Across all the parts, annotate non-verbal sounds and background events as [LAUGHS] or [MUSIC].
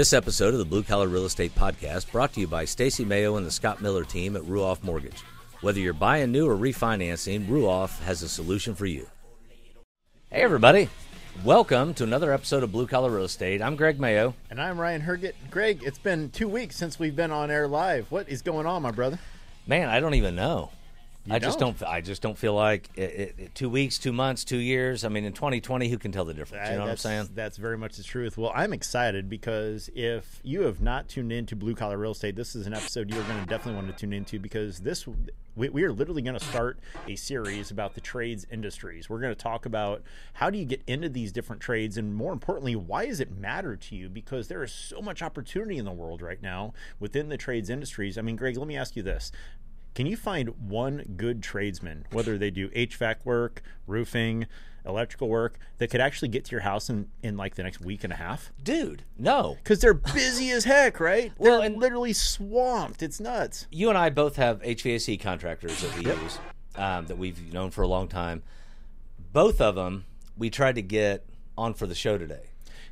This episode of the Blue Collar Real Estate Podcast brought to you by Stacy Mayo and the Scott Miller team at Ruoff Mortgage. Whether you're buying new or refinancing, Ruoff has a solution for you. Hey, everybody. Welcome to another episode of Blue Collar Real Estate. I'm Greg Mayo. And I'm Ryan Herget. Greg, it's been two weeks since we've been on air live. What is going on, my brother? Man, I don't even know. You I just don't? don't. I just don't feel like it, it, two weeks, two months, two years. I mean, in 2020, who can tell the difference? You know what I'm saying? That's very much the truth. Well, I'm excited because if you have not tuned into Blue Collar Real Estate, this is an episode you're going to definitely want to tune into because this we, we are literally going to start a series about the trades industries. We're going to talk about how do you get into these different trades, and more importantly, why does it matter to you? Because there is so much opportunity in the world right now within the trades industries. I mean, Greg, let me ask you this. Can you find one good tradesman, whether they do HVAC work, roofing, electrical work, that could actually get to your house in, in like the next week and a half? Dude, no. Because they're busy as heck, right? Well, they're and- literally swamped. It's nuts. you and I both have HVAC contractors that we use um, that we've known for a long time. Both of them we tried to get on for the show today.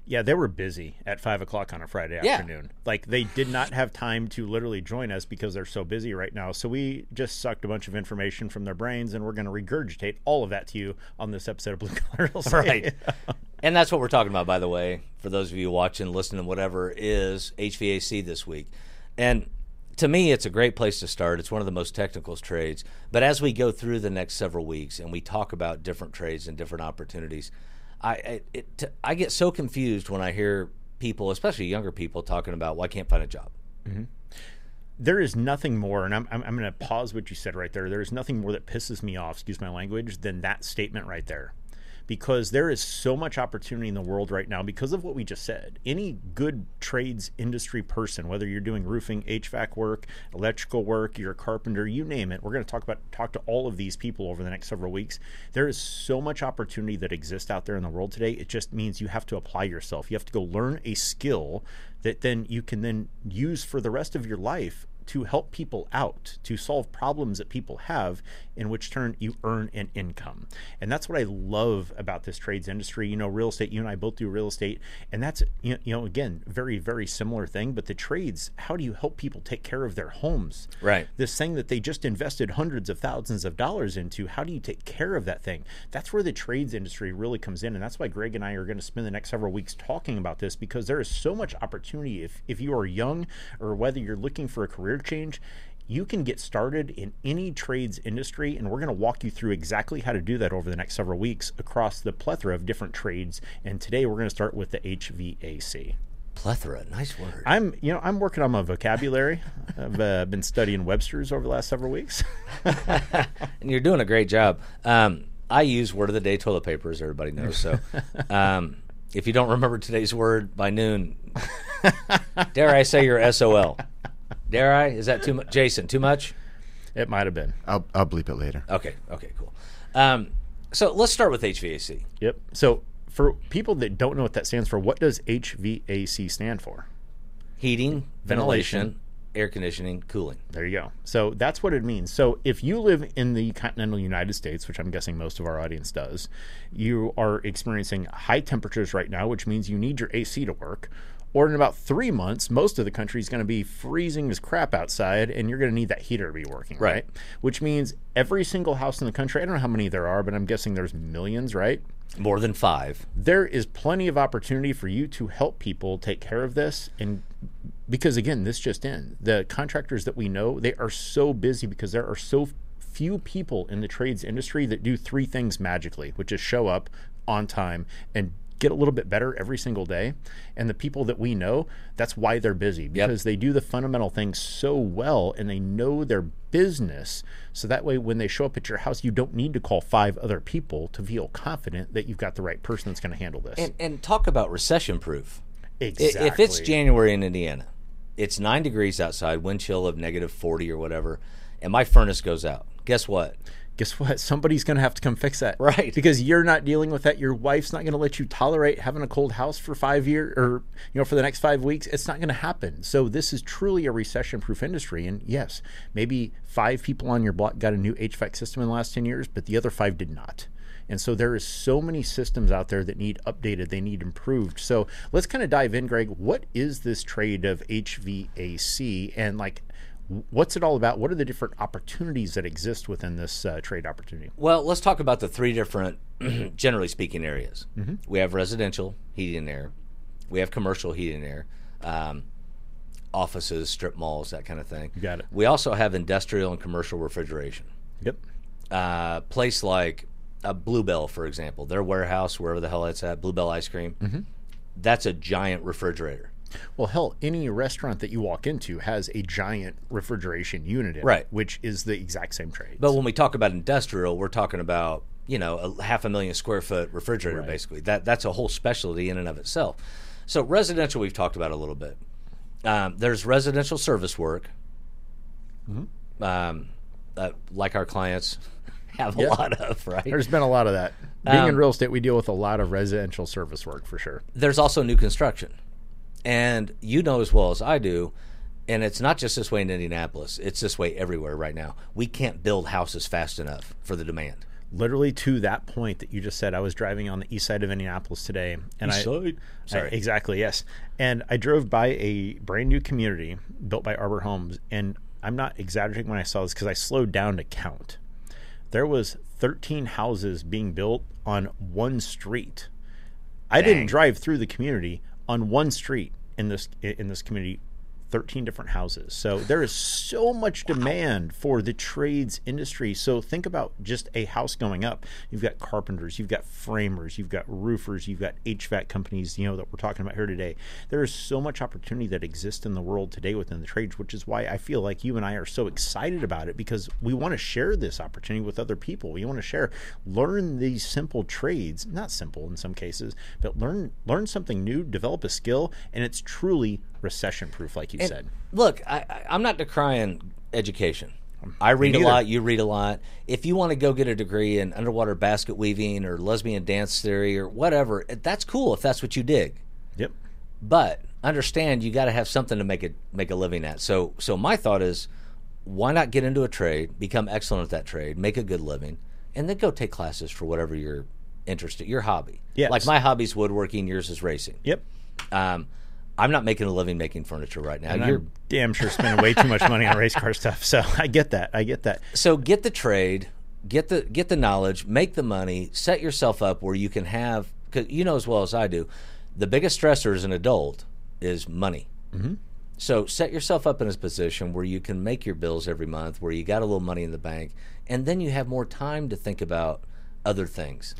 Yeah, they were busy at five o'clock on a Friday Yeah. afternoon. Like they did not have time to literally join us because they're so busy right now. So we just sucked a bunch of information from their brains, and we're going to regurgitate all of that to you on this episode of Blue Collar [LAUGHS] Right. [LAUGHS] and that's what we're talking about, by the way, for those of you watching, listening, whatever, is HVAC this week. And to me, it's a great place to start. It's one of the most technical trades. But as we go through the next several weeks and we talk about different trades and different opportunities, I I, it, t- I get so confused when I hear people, especially younger people, talking about, well, I can't find a job. Mm-hmm. there is nothing more, and I'm, I'm, I'm going to pause what you said right there. There is nothing more that pisses me off, excuse my language, than that statement right there. Because there is so much opportunity in the world right now because of what we just said. Any good trades industry person, whether you're doing roofing, HVAC work, electrical work, you're a carpenter, you name it, we're going to talk about talk to all of these people over the next several weeks. There is so much opportunity that exists out there in the world today. It just means you have to apply yourself. You have to go learn a skill that then you can then use for the rest of your life to help people out, to solve problems that people have, in which turn you earn an income. And that's what I love about this trades industry. You know, real estate, you and I both do real estate, and that's, you know, again, very, very similar thing. But the trades, how do you help people take care of their homes? Right. This thing that they just invested hundreds of thousands of dollars into, how do you take care of that thing? That's where the trades industry really comes in. And that's why Greg and I are going to spend the next several weeks talking about this because there is so much opportunity if, if you are young or whether you're looking for a career change. You can get started in any trades industry, and we're going to walk you through exactly how to do that over the next several weeks across the plethora of different trades. And today we're going to start with the HVAC. Plethora, nice word. I'm, you know, I'm working on my vocabulary. [LAUGHS] I've uh, been studying Webster's over the last several weeks. [LAUGHS] and you're doing a great job. Um, I use word of the day toilet paper, as everybody knows. So, [LAUGHS] um, if you don't remember today's word by noon, dare I say you're SOL? Dare I? Is that too much, Jason? Too much? it might have been. I'll, I'll bleep it later. Okay. Okay. Cool. Um, so let's start with HVAC. Yep. So for people that don't know what that stands for, what does HVAC stand for? Heating, ventilation, Ventilation. air conditioning, cooling. There you go. So that's what it means. So if you live in the continental United States, which I'm guessing most of our audience does, you are experiencing high temperatures right now, which means you need your AC to work. Or in about three months, most of the country is going to be freezing as crap outside, and you're going to need that heater to be working, Right. right? Which means every single house in the country, I don't know how many there are, but I'm guessing there's millions, right? More than five. there is plenty of opportunity for you to help people take care of this and because again this just in the contractors that we know they are so busy because there are so few people in the trades industry that do three things magically which is show up on time and get a little bit better every single day and the people that we know that's why they're busy because they do the fundamental things so well and they know their business so that way when they show up at your house you don't need to call five other people to feel confident that you've got the right person that's going to handle this And, and talk about recession proof. Exactly If it's January in Indiana, it's nine degrees outside, wind chill of negative 40 or whatever, and my furnace goes out. Guess what? Guess what? [LAUGHS] Somebody's going to have to come fix that. Right. Because you're not dealing with that. Your wife's not going to let you tolerate having a cold house for five years or, you know, for the next five weeks. It's not going to happen. So this is truly a recession proof industry. And yes, maybe five people on your block got a new HVAC system in the last 10 years, but the other five did not. And so there is so many systems out there that need updated, they need improved. So let's kind of dive in, Greg. What is this trade of HVAC and like what's it all about? What are the different opportunities that exist within this uh, trade opportunity? Well, let's talk about the three different, [CLEARS THROAT] generally speaking, areas. Mm-hmm. We have residential heating and air, we have commercial heating and air, um, offices, strip malls, that kind of thing. You got it. We also have industrial and commercial refrigeration. Yep. Uh, place like a Bluebell, for example, their warehouse, wherever the hell it's at, Bluebell ice cream. Mm-hmm. That's a giant refrigerator. Well, hell, any restaurant that you walk into has a giant refrigeration unit in Right. it, which is the exact same trade. But when we talk about industrial, we're talking about you know a half a million square foot refrigerator, Right. basically. That that's a whole specialty in and of itself. So residential, we've talked about a little bit. Um, there's residential service work, um, uh, like our clients [LAUGHS] have a lot of, right? There's been a lot of that. Being in Um, real estate, we deal with a lot of residential service work for sure. there's also new construction. And you know as well as I do, and it's not just this way in Indianapolis, it's this way everywhere right now. We can't build houses fast enough for the demand. Literally to that point that you just said, I was driving on the east side of Indianapolis today, and I, Sorry. I- exactly yes, and I drove by a brand new community built by Arbor Homes, and I'm not exaggerating when I saw this because I slowed down to count. There was 13 houses being built on one street. I Dang. didn't drive through the community on one street in this in this community 13 different houses. So there is so much demand for the trades industry. So think about just a house going up. You've got carpenters, you've got framers, you've got roofers, you've got HVAC companies, you know, that we're talking about here today. There is so much opportunity that exists in the world today within the trades, which is why I feel like you and I are so excited about it because we want to share this opportunity with other people. We want to share, learn these simple trades, not simple in some cases, but learn learn something new, develop a skill, and it's truly recession proof, like you And said. Look, I, I'm not decrying education. I read a lot. You read a lot. If you want to go get a degree in underwater basket weaving or lesbian dance theory or whatever, that's cool if that's what you dig. Yep. But understand you got to have something to make it make a living at. So so my thought is, why not get into a trade, become excellent at that trade, make a good living, and then go take classes for whatever you're interested, your hobby. Yes. Like my hobby's woodworking, yours is racing. Yep. Um, I'm not making a living making furniture right now. And You're I'm damn sure spending way too much money on race car stuff. So I get that. I get that. so get the trade, get the get the knowledge, make the money, set yourself up where you can have because you know as well as I do, the biggest stressor as an adult is money. Mm-hmm. So set yourself up in a position where you can make your bills every month, where you got a little money in the bank, and then you have more time to think about other things.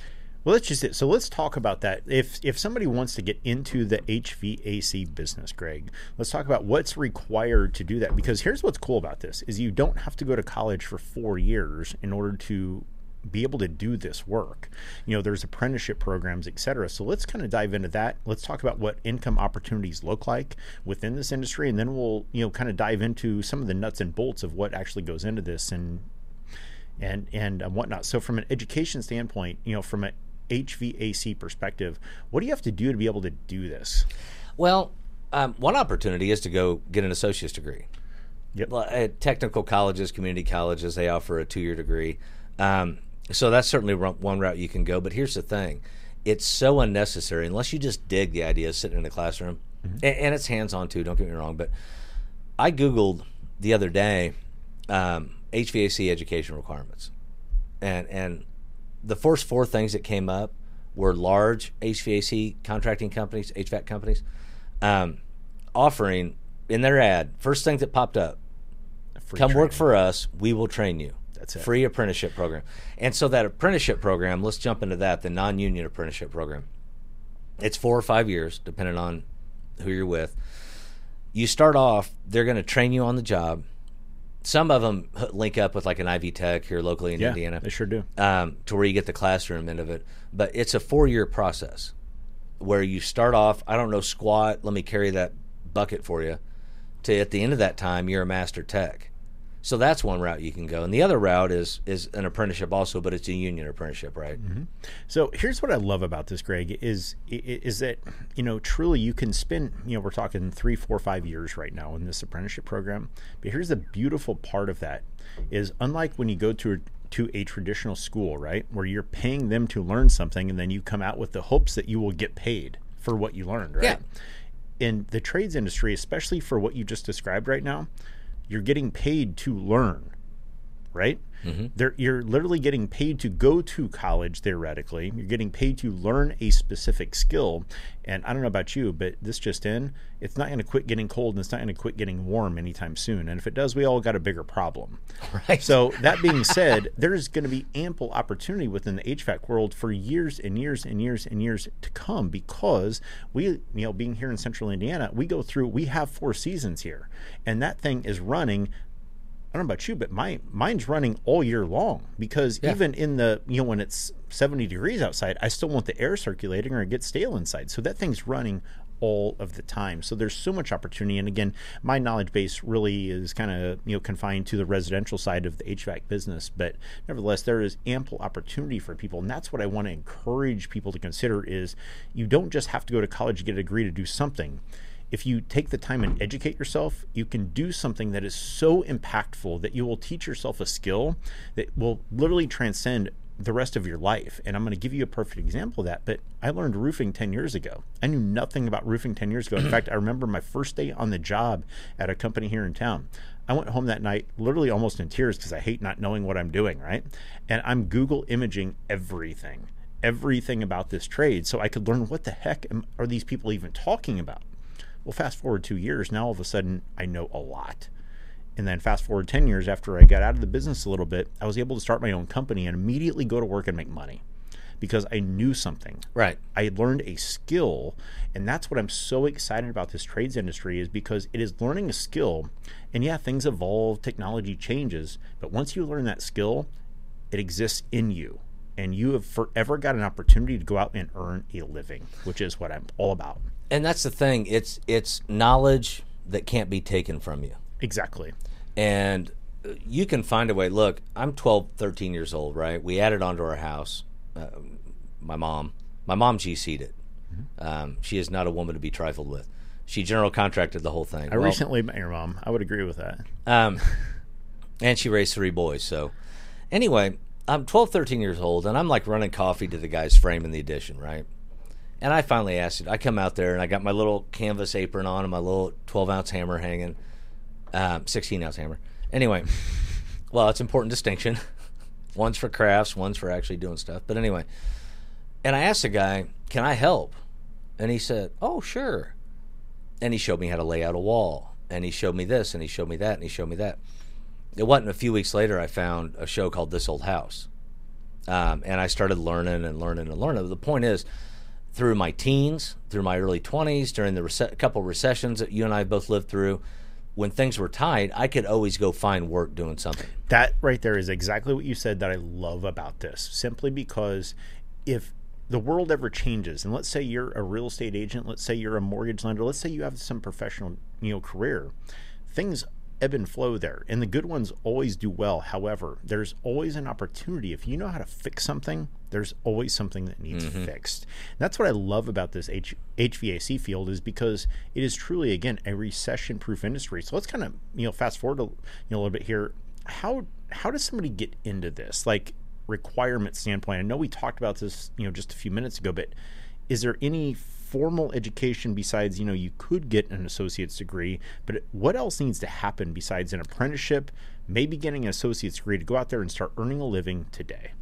Well, that's just it. So let's talk about that. If if somebody wants to get into the HVAC business, Greg, let's talk about what's required to do that. Because here's what's cool about this: is you don't have to go to college for four years in order to be able to do this work. You know, there's apprenticeship programs, et cetera. So let's kind of dive into that. Let's talk about what income opportunities look like within this industry, and then we'll you know kind of dive into some of the nuts and bolts of what actually goes into this and and and um, whatnot. So from an education standpoint, you know, from an HVAC perspective, what do you have to do to be able to do this? Well, um, one opportunity is to go get an associate's degree. Yep. Well, At technical colleges, community colleges, they offer a two-year degree. Um, so that's certainly one route you can go. But here's the thing: it's so unnecessary unless you just dig the idea of sitting in a classroom, Mm-hmm. and, and it's hands-on too. Don't get me wrong, but I googled the other day um, HVAC education requirements, and and the first four things that came up were large HVAC contracting companies, HVAC companies, um, offering in their ad. First thing that popped up: come work for us. We will train you. That's it. Free apprenticeship program. And so that apprenticeship program, let's jump into that. The non-union apprenticeship program. It's four or five years, depending on who you're with. You start off; they're going to train you on the job. Some of them link up with like an Ivy Tech here locally in Yeah, Indiana they sure do. um, to where you get the classroom end of it. But it's a four year process where you start off, I don't know squat, let me carry that bucket for you, to at the end of that time, you're a master tech. So that's one route you can go. And the other route is is an apprenticeship also, but it's a union apprenticeship, right? Mm-hmm. So here's what I love about this, Greg, is is that you know truly you can spend you know we're talking three, four, five years right now in this apprenticeship program. But here's the beautiful part of that is unlike when you go to a to a traditional school, right? Where you're paying them to learn something and then you come out with the hopes that you will get paid for what you learned, right? Yeah. In the trades industry, especially for what you just described right now, you're getting paid to learn, right? Mm-hmm. They're, you're literally getting paid to go to college theoretically. You're getting paid to learn a specific skill. And I don't know about you, but this just in, it's not going to quit getting cold and it's not going to quit getting warm anytime soon. And if it does, we all got a bigger problem. [LAUGHS] Right. So that being said, [LAUGHS] there's going to be ample opportunity within the HVAC world for years and years and years and years to come because we, you know, being here in Central Indiana, we go through, we have four seasons here, and that thing is running. I don't know about you, but my mine's running all year long because Yeah. even in the you know when it's 70 degrees outside, I still want the air circulating or it gets stale inside. So that thing's running all of the time. So there's so much opportunity. And again, my knowledge base really is kind of you know confined to the residential side of the HVAC business, but nevertheless, there is ample opportunity for people, and that's what I want to encourage people to consider: is you don't just have to go to college to get a degree to do something if you take the time and educate yourself, you can do something that is so impactful that you will teach yourself a skill that will literally transcend the rest of your life. And I'm going to give you a perfect example of that. But I learned roofing 10 years ago. I knew nothing about roofing 10 years ago. In [CLEARS THROAT] fact, I remember my first day on the job at a company here in town. I went home that night literally almost in tears because I hate not knowing what I'm doing, right? And I'm Google imaging everything, everything about this trade so I could learn what the heck am, are these people even talking about. Well, fast forward two years, now all of a sudden I know a lot. And then fast forward 10 years after I got out of the business a little bit, I was able to start my own company and immediately go to work and make money because I knew something. Right. I had learned a skill, and that's what I'm so excited about this trades industry is because it is learning a skill. And yeah, things evolve, technology changes, but once you learn that skill, it exists in you. And you have forever got an opportunity to go out and earn a living, which is what I'm all about. And that's the thing. It's it's knowledge that can't be taken from you. Exactly. and uh, you can find a way. Look, I'm 12, 13 years old, right? We added onto our house. Uh, my mom, my mom GC'd it. Um, she is not a woman to be trifled with. She general contracted the whole thing. I Well, recently met your mom. I would agree with that. um, [LAUGHS] and she raised three boys. So, anyway, I'm 12, 13 years old, and I'm like running coffee to the guy's frame in the addition, right? And I finally asked it. I come out there and I got my little canvas apron on and my little 12 ounce hammer hanging, um, 16 ounce hammer. Anyway, [LAUGHS] well, it's important distinction. [LAUGHS] one's for crafts, one's for actually doing stuff. But anyway, and I asked the guy, "Can I help?" And he said, "Oh, sure." And he showed me how to lay out a wall, and he showed me this, and he showed me that, and he showed me that. It wasn't a few weeks later I found a show called This Old House, um, and I started learning and learning and learning. The point is, through my teens, through my early twenties, during the couple recessions that you and I both lived through, when things were tight, I could always go find work doing something. That right there is exactly what you said that I love about this. Simply because if the world ever changes, and let's say you're a real estate agent, let's say you're a mortgage lender, let's say you have some professional, you know, career, things ebb and flow there, and the good ones always do well. However, there's always an opportunity if you know how to fix something. There's always something that needs mm-hmm. fixed. And that's what I love about this H- HVAC field is because it is truly again a recession-proof industry. So let's kind of you know fast forward a, you know, a little bit here. How how does somebody get into this? Like requirement standpoint. I know we talked about this, you know, just a few minutes ago, but is there any formal education besides, you know, you could get an associate's degree, but what else needs to happen besides an apprenticeship, maybe getting an associate's degree to go out there and start earning a living today?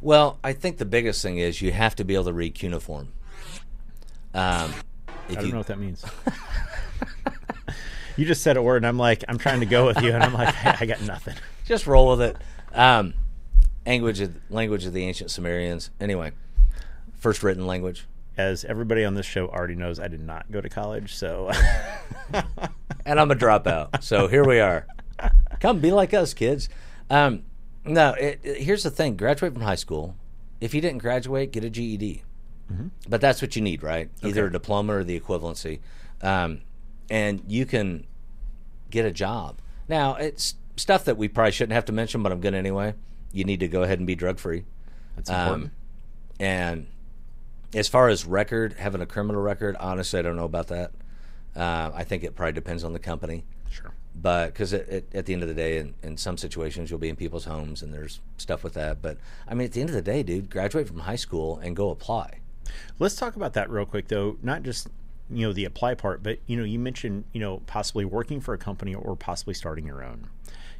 Well, I think the biggest thing is you have to be able to read cuneiform. Um, I don't you, know what that means. [LAUGHS] you just said a word, and I'm like, I'm trying to go with you, and I'm like, I got nothing. just roll with it. Um, language of language of the ancient Sumerians. Anyway, first written language. As everybody on this show already knows, I did not go to college, so [LAUGHS] and I'm a dropout. So here we are. Come be like us, kids. Um, no, it, it- here's the thing: graduate from high school. If you didn't graduate, get a GED. But that's what you need, right? Either a diploma or the equivalency, um, and you can get a job. Now, it's stuff that we probably shouldn't have to mention, but I'm going to anyway. You need to go ahead and be drug free. that's important. Um, and as far as record, having a criminal record, honestly, I don't know about that. Uh, I think it probably depends on the company. Sure. But because at the end of the day, in, in some situations, you'll be in people's homes and there's stuff with that. But I mean, at the end of the day, dude, graduate from high school and go apply. Let's talk about that real quick, though. Not just you know the apply part, but you know you mentioned you know possibly working for a company or possibly starting your own.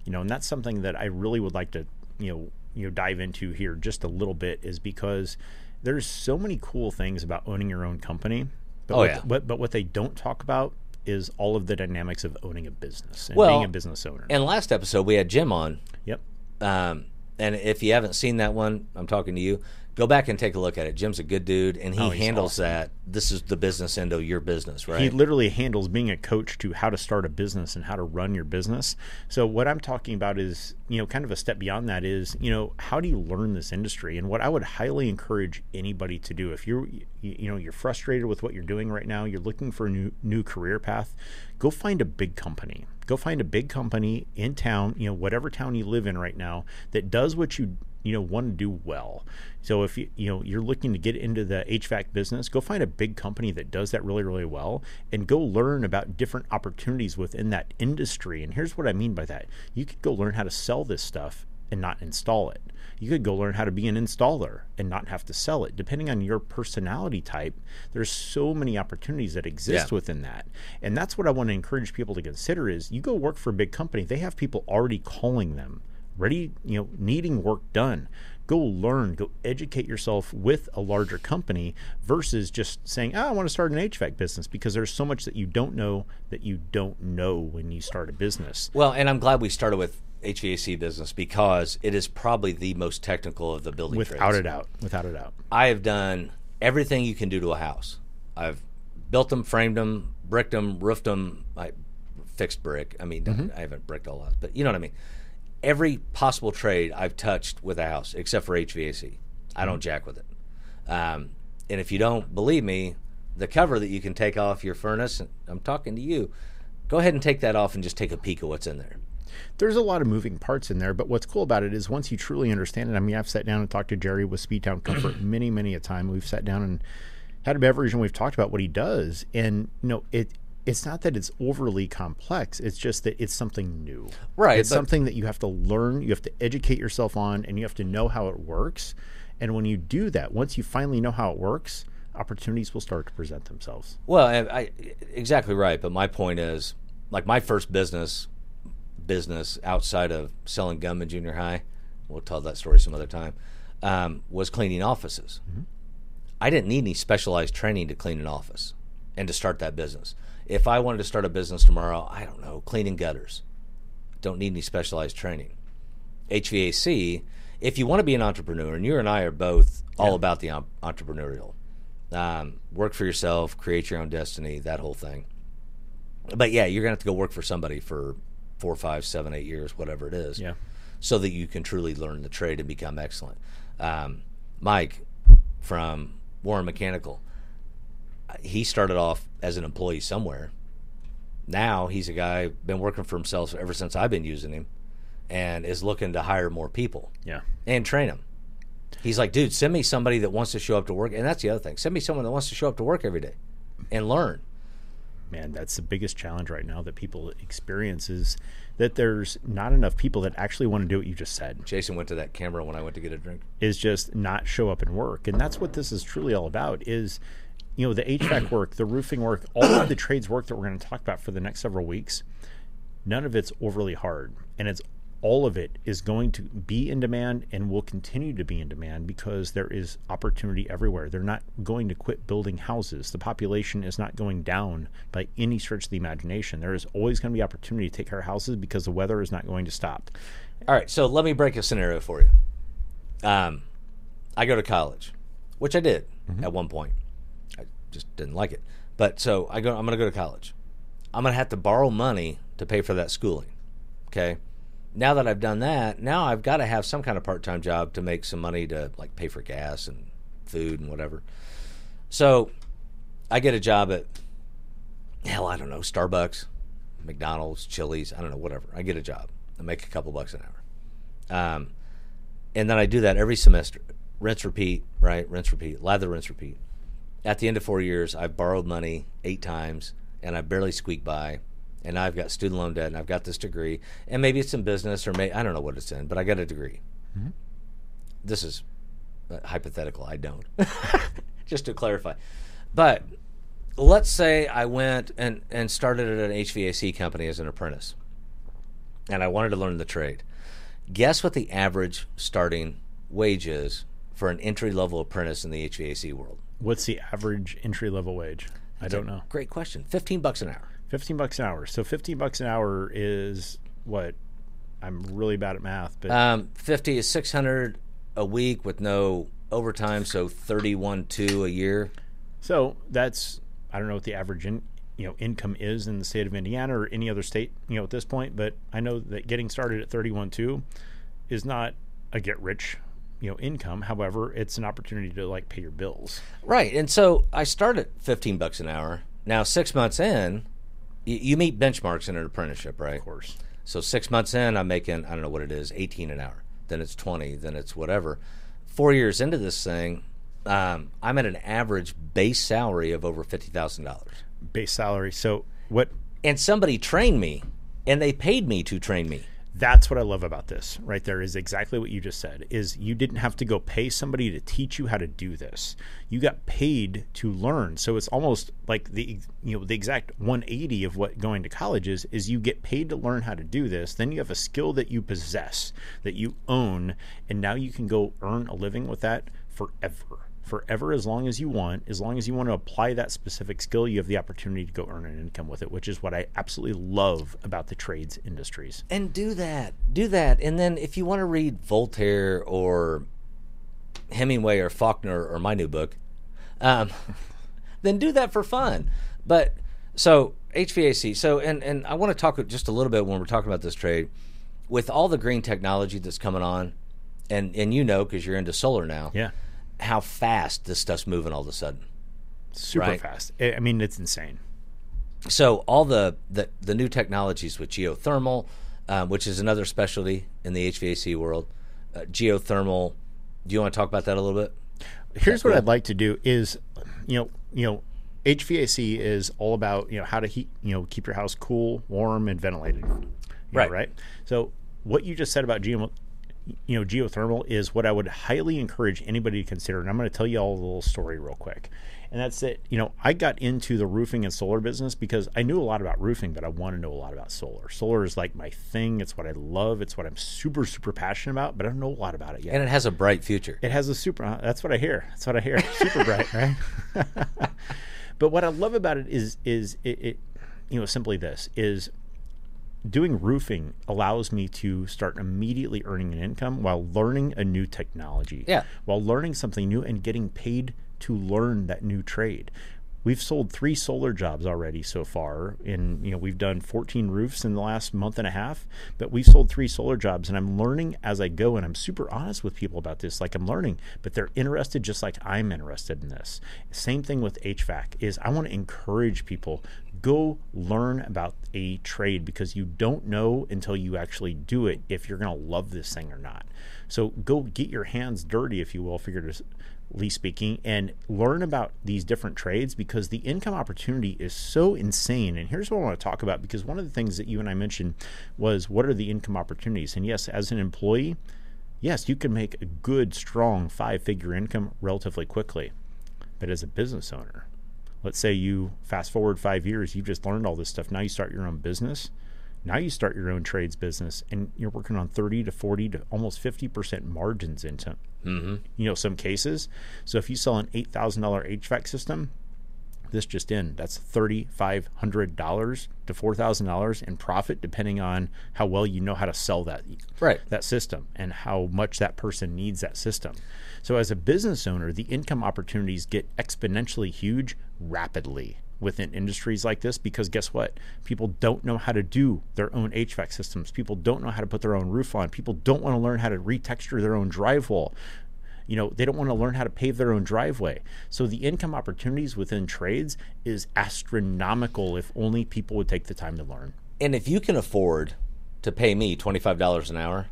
You know, and that's something that I really would like to you know you know dive into here just a little bit is because there's so many cool things about owning your own company. But Oh, what, yeah. But, but what they don't talk about is all of the dynamics of owning a business and Well, being a business owner. And last episode, we had Jim on. yep. Um, and if you haven't seen that one, I'm talking to you. Go back and take a look at it. Jim's a good dude, and he Oh, handles awesome. that. This is the business end of your business, right? He literally handles being a coach to how to start a business and how to run your business. So what I'm talking about is, you know, kind of a step beyond that is, you know, how do you learn this industry? And what I would highly encourage anybody to do if you're you, you know, you're frustrated with what you're doing right now, you're looking for a new new career path, go find a big company. Go find a big company in town, you know, whatever town you live in right now that does what you you know want to do well. So if you you know you're looking to get into the HVAC business, go find a big company that does that really really well and go learn about different opportunities within that industry. And here's what I mean by that. You could go learn how to sell this stuff and not install it. You could go learn how to be an installer and not have to sell it. Depending on your personality type, there's so many opportunities that exist Yeah. within that. And that's what I want to encourage people to consider is you go work for a big company, they have people already calling them ready, you know, needing work done. Go learn, go educate yourself with a larger company versus just saying, oh, I want to start an HVAC business because there's so much that you don't know that you don't know when you start a business. well, and I'm glad we started with HVAC business because it is probably the most technical of the building Without trades. a doubt. Without a doubt. I have done everything you can do to a house. I've built them, framed them, bricked them, roofed them. I fixed brick. I mean, mm-hmm. I haven't bricked a lot, but you know what I mean. Every possible trade I've touched with a house, except for HVAC. I don't jack with it. Um, and if you don't believe me, the cover that you can take off your furnace, and I'm talking to you, go ahead and take that off and just take a peek at what's in there. There's a lot of moving parts in there, but what's cool about it is once you truly understand it. I mean, I've sat down and talked to Jerry with Speedtown Comfort [CLEARS THROAT] many, many a time. We've sat down and had a beverage and we've talked about what he does. And you know, it it's not that it's overly complex. It's just that it's something new. Right, It's something that you have to learn, you have to educate yourself on, and you have to know how it works. And when you do that, once you finally know how it works, opportunities will start to present themselves. Well, I, I exactly right. But my point is, like my first business, business outside of selling gum in junior high, we'll tell that story some other time, um, was cleaning offices. I didn't need any specialized training to clean an office and to start that business. If I wanted to start a business tomorrow, I don't know, cleaning gutters, don't need any specialized training. HVAC, if you want to be an entrepreneur, and you and I are both all about the entrepreneurial, um, work for yourself, create your own destiny, that whole thing. But yeah, you're gonna have to go work for somebody for four, five, seven, eight years, whatever it is, Yeah. so that you can truly learn the trade and become excellent. Um, Mike from Warren Mechanical, he started off as an employee somewhere. Now he's a guy been working for himself ever since I've been using him, and is looking to hire more people Yeah. and train them. He's like, dude, send me somebody that wants to show up to work, and that's the other thing. Send me someone that wants to show up to work every day and learn. man, that's the biggest challenge right now that people experience is that there's not enough people that actually want to do what you just said. Jason went to that camera when I went to get a drink. Is just not show up and work, and that's what this is truly all about. Is you know the HVAC [CLEARS THROAT] work, the roofing work, all of the trades work that we're going to talk about for the next several weeks. None of it's overly hard, and it's all of it is going to be in demand and will continue to be in demand because there is opportunity everywhere. They're not going to quit building houses. The population is not going down by any stretch of the imagination. There is always going to be opportunity to take care of houses because the weather is not going to stop. All right, so let me break a scenario for you. Um, I go to college, which I did at one point. I just didn't like it, but so I go. I'm going to go to college. I'm going to have to borrow money to pay for that schooling. Okay. Now that I've done that, now I've got to have some kind of part-time job to make some money to like pay for gas and food and whatever. So I get a job at hell, I don't know, Starbucks, McDonald's, Chili's, I don't know, whatever. I get a job. I make a couple bucks an hour. Um, and then I do that every semester. Rinse, repeat, right? Rinse, repeat. Lather, rinse, repeat. At the end of four years, I've borrowed money eight times and I barely squeak by, and I've got student loan debt, and I've got this degree, and maybe it's in business, or may I don't know what it's in, but I got a degree. This is uh, hypothetical. I don't. [LAUGHS] Just to clarify, but let's say I went and and started at an HVAC company as an apprentice, and I wanted to learn the trade. Guess what the average starting wage is for an entry level apprentice in the HVAC world? What's the average entry level wage? I don't know. Great question. Fifteen bucks an hour. 15 bucks an hour. So 15 bucks an hour is what? I'm really bad at math, but Um, Fifty is six hundred a week with no overtime, so thirty one two a year. so that's I don't know what the average in, you know income is in the state of Indiana or any other state, you know, at this point, but I know that getting started at thirty one two is not a get rich, you know, income. However, it's an opportunity to like pay your bills. Right, and so I start at fifteen bucks an hour. Now six months in, you, you meet benchmarks in an apprenticeship, right? Of course. So six months in, I'm making I don't know what it is, eighteen an hour. Then it's twenty. Then it's whatever. Four years into this thing, um, I'm at an average base salary of over fifty thousand dollars. Base salary. So what And somebody trained me, and they paid me to train me. That's what I love about this right there is exactly what you just said is you didn't have to go pay somebody to teach you how to do this. You got paid to learn. So it's almost like the you know the exact 180 of what going to college is is you get paid to learn how to do this, then you have a skill that you possess, that you own, and now you can go earn a living with that forever forever as long as you want. As long as you want to apply that specific skill, you have the opportunity to go earn an income with it, which is what I absolutely love about the trades industries. And do that. Do that. And then if you want to read Voltaire or Hemingway or Faulkner or my new book, um, [LAUGHS] then do that for fun. But so HVAC. So and and I want to talk just a little bit when we're talking about this trade with all the green technology that's coming on, and and you know because you're into solar now, Yeah. How fast this stuff's moving all of a sudden. Super Right. fast. I mean, it's insane. So all the the, the new technologies with geothermal, um, which is another specialty in the HVAC world, uh, geothermal. Do you want to talk about that a little bit? Here's what I'd like to do is, you know, you know, HVAC is all about you know how to heat, you know, keep your house cool, warm, and ventilated. You know, Right. right. So what you just said about geo, you know, geothermal is what I would highly encourage anybody to consider. And I'm going to tell you all a little story real quick. And that's it. You know, I got into the roofing and solar business because I knew a lot about roofing, but I want to know a lot about solar. Solar is like my thing. It's what I love. It's what I'm super, super passionate about, but I don't know a lot about it yet. And it has a bright future. It has a super. uh, That's what I hear. That's what I hear. [LAUGHS] Super bright, right? [LAUGHS] but what I love about it is is it, it you know simply this is doing roofing allows me to start immediately earning an income while learning a new technology. Yeah. While learning something new and getting paid to learn that new trade. We've sold three solar jobs already so far. and you know, we've done 14 roofs in the last month and a half, but we've sold three solar jobs, and I'm learning as I go. And I'm super honest with people about this. Like I'm learning, but they're interested just like I'm interested in this. Same thing with HVAC. Is I want to encourage people go learn about a trade because you don't know until you actually do it if you're going to love this thing or not. So go get your hands dirty, if you will, figuratively speaking, and learn about these different trades because the income opportunity is so insane. And here's what I want to talk about because one of the things that you and I mentioned was what are the income opportunities? And yes, as an employee, yes, you can make a good, strong five figure income relatively quickly. But as a business owner, let's say you fast forward five years, you've just learned all this stuff. Now you start your own business. Now you start your own trades business and you're working on 30 to 40 to almost 50% margins into, Mm-hmm. you know, some cases. So if you sell an $8,000 HVAC system, this just in, that's $3,500 to $4,000 in profit, depending on how well you know how to sell that Right. that system and how much that person needs that system. So as a business owner, the income opportunities get exponentially huge rapidly within industries like this because guess what? People don't know how to do their own HVAC systems. People don't know how to put their own roof on. People don't want to learn how to retexture their own drywall. You know, they don't want to learn how to pave their own driveway. So the income opportunities within trades is astronomical if only people would take the time to learn. And if you can afford to pay me twenty five dollars an hour,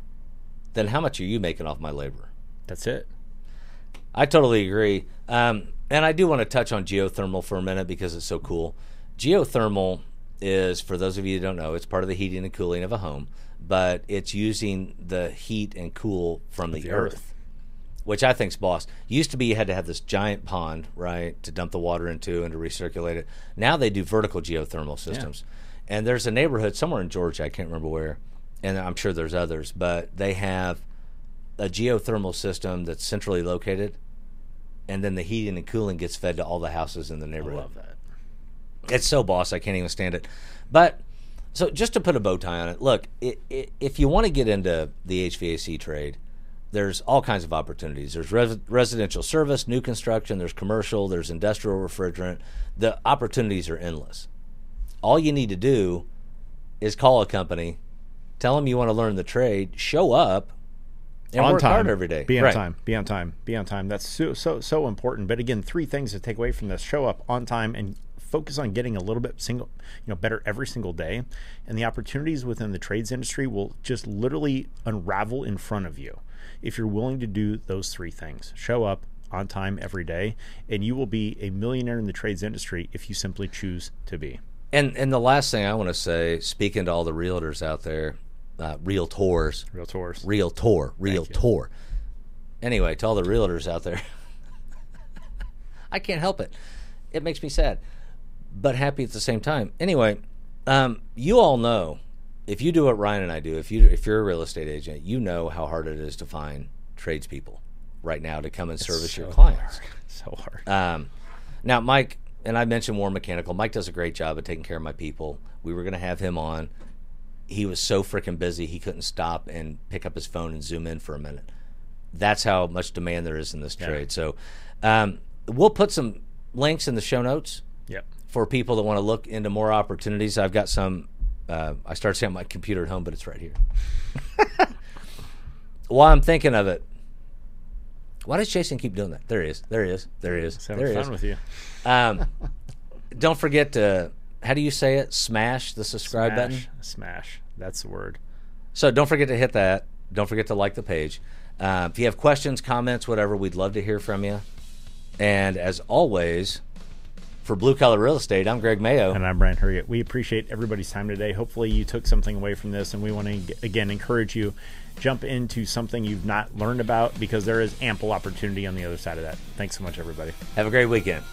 then how much are you making off my labor? That's it. I totally agree. Um, and I do want to touch on geothermal for a minute because it's so cool. Geothermal is, for those of you who don't know, it's part of the heating and cooling of a home, but it's using the heat and cool from the, the earth. earth. Which I think's boss. Used to be you had to have this giant pond, right, to dump the water into and to recirculate it. Now they do vertical geothermal systems. And there's a neighborhood somewhere in Georgia, I can't remember where, and I'm sure there's others, but they have a geothermal system that's centrally located, and then the heating and cooling gets fed to all the houses in the neighborhood. I love that. It's so boss, I can't even stand it. But so just to put a bow tie on it, look, i i if you want to get into the HVAC trade, there's all kinds of opportunities. There's res- residential service, new construction, there's commercial, there's industrial refrigerant. The opportunities are endless. All you need to do is call a company, tell them you want to learn the trade, show up, and on work time hard every day. Be on Right. time. Be on time. Be on time. That's so so so important. But again, three things to take away from this: show up on time and focus on getting a little bit single, you know, better every single day. And the opportunities within the trades industry will just literally unravel in front of you if you're willing to do those three things: show up on time every day, and you will be a millionaire in the trades industry if you simply choose to be. And and the last thing I want to say, speaking to all the realtors out there, uh, realtors, Real tours. realtor, realtor. Anyway, to all the realtors out there, [LAUGHS] I can't help it. It makes me sad, but happy at the same time. Anyway, um, you all know if you do what Ryan and I do, if you if you're a real estate agent, you know how hard it is to find tradespeople right now to come and service your so clients. [LAUGHS] so hard. Um, now, Mike, and I mentioned Warren Mechanical. Mike does a great job of taking care of my people. We were going to have him on. He was so freaking busy, he couldn't stop and pick up his phone and zoom in for a minute. That's how much demand there is in this trade. So, um, we'll put some links in the show notes yep. For people that want to look into more opportunities. I've got some. Uh, I started saying my computer at home, but it's right here. [LAUGHS] While I'm thinking of it, why does Jason keep doing that? There he is. There he is. There he is. There having he fun is. with you. Um, don't forget to. How do you say it? Smash the subscribe button. Smash. Smash. That's the word. So don't forget to hit that. Don't forget to like the page. Uh, if you have questions, comments, whatever, we'd love to hear from you. And as always, for Blue Collar Real Estate, I'm Greg Mayo. And I'm Brian Hurriet. We appreciate everybody's time today. Hopefully, you took something away from this, and we want to again encourage you jump into something you've not learned about because there is ample opportunity on the other side of that. Thanks so much, everybody. Have a great weekend.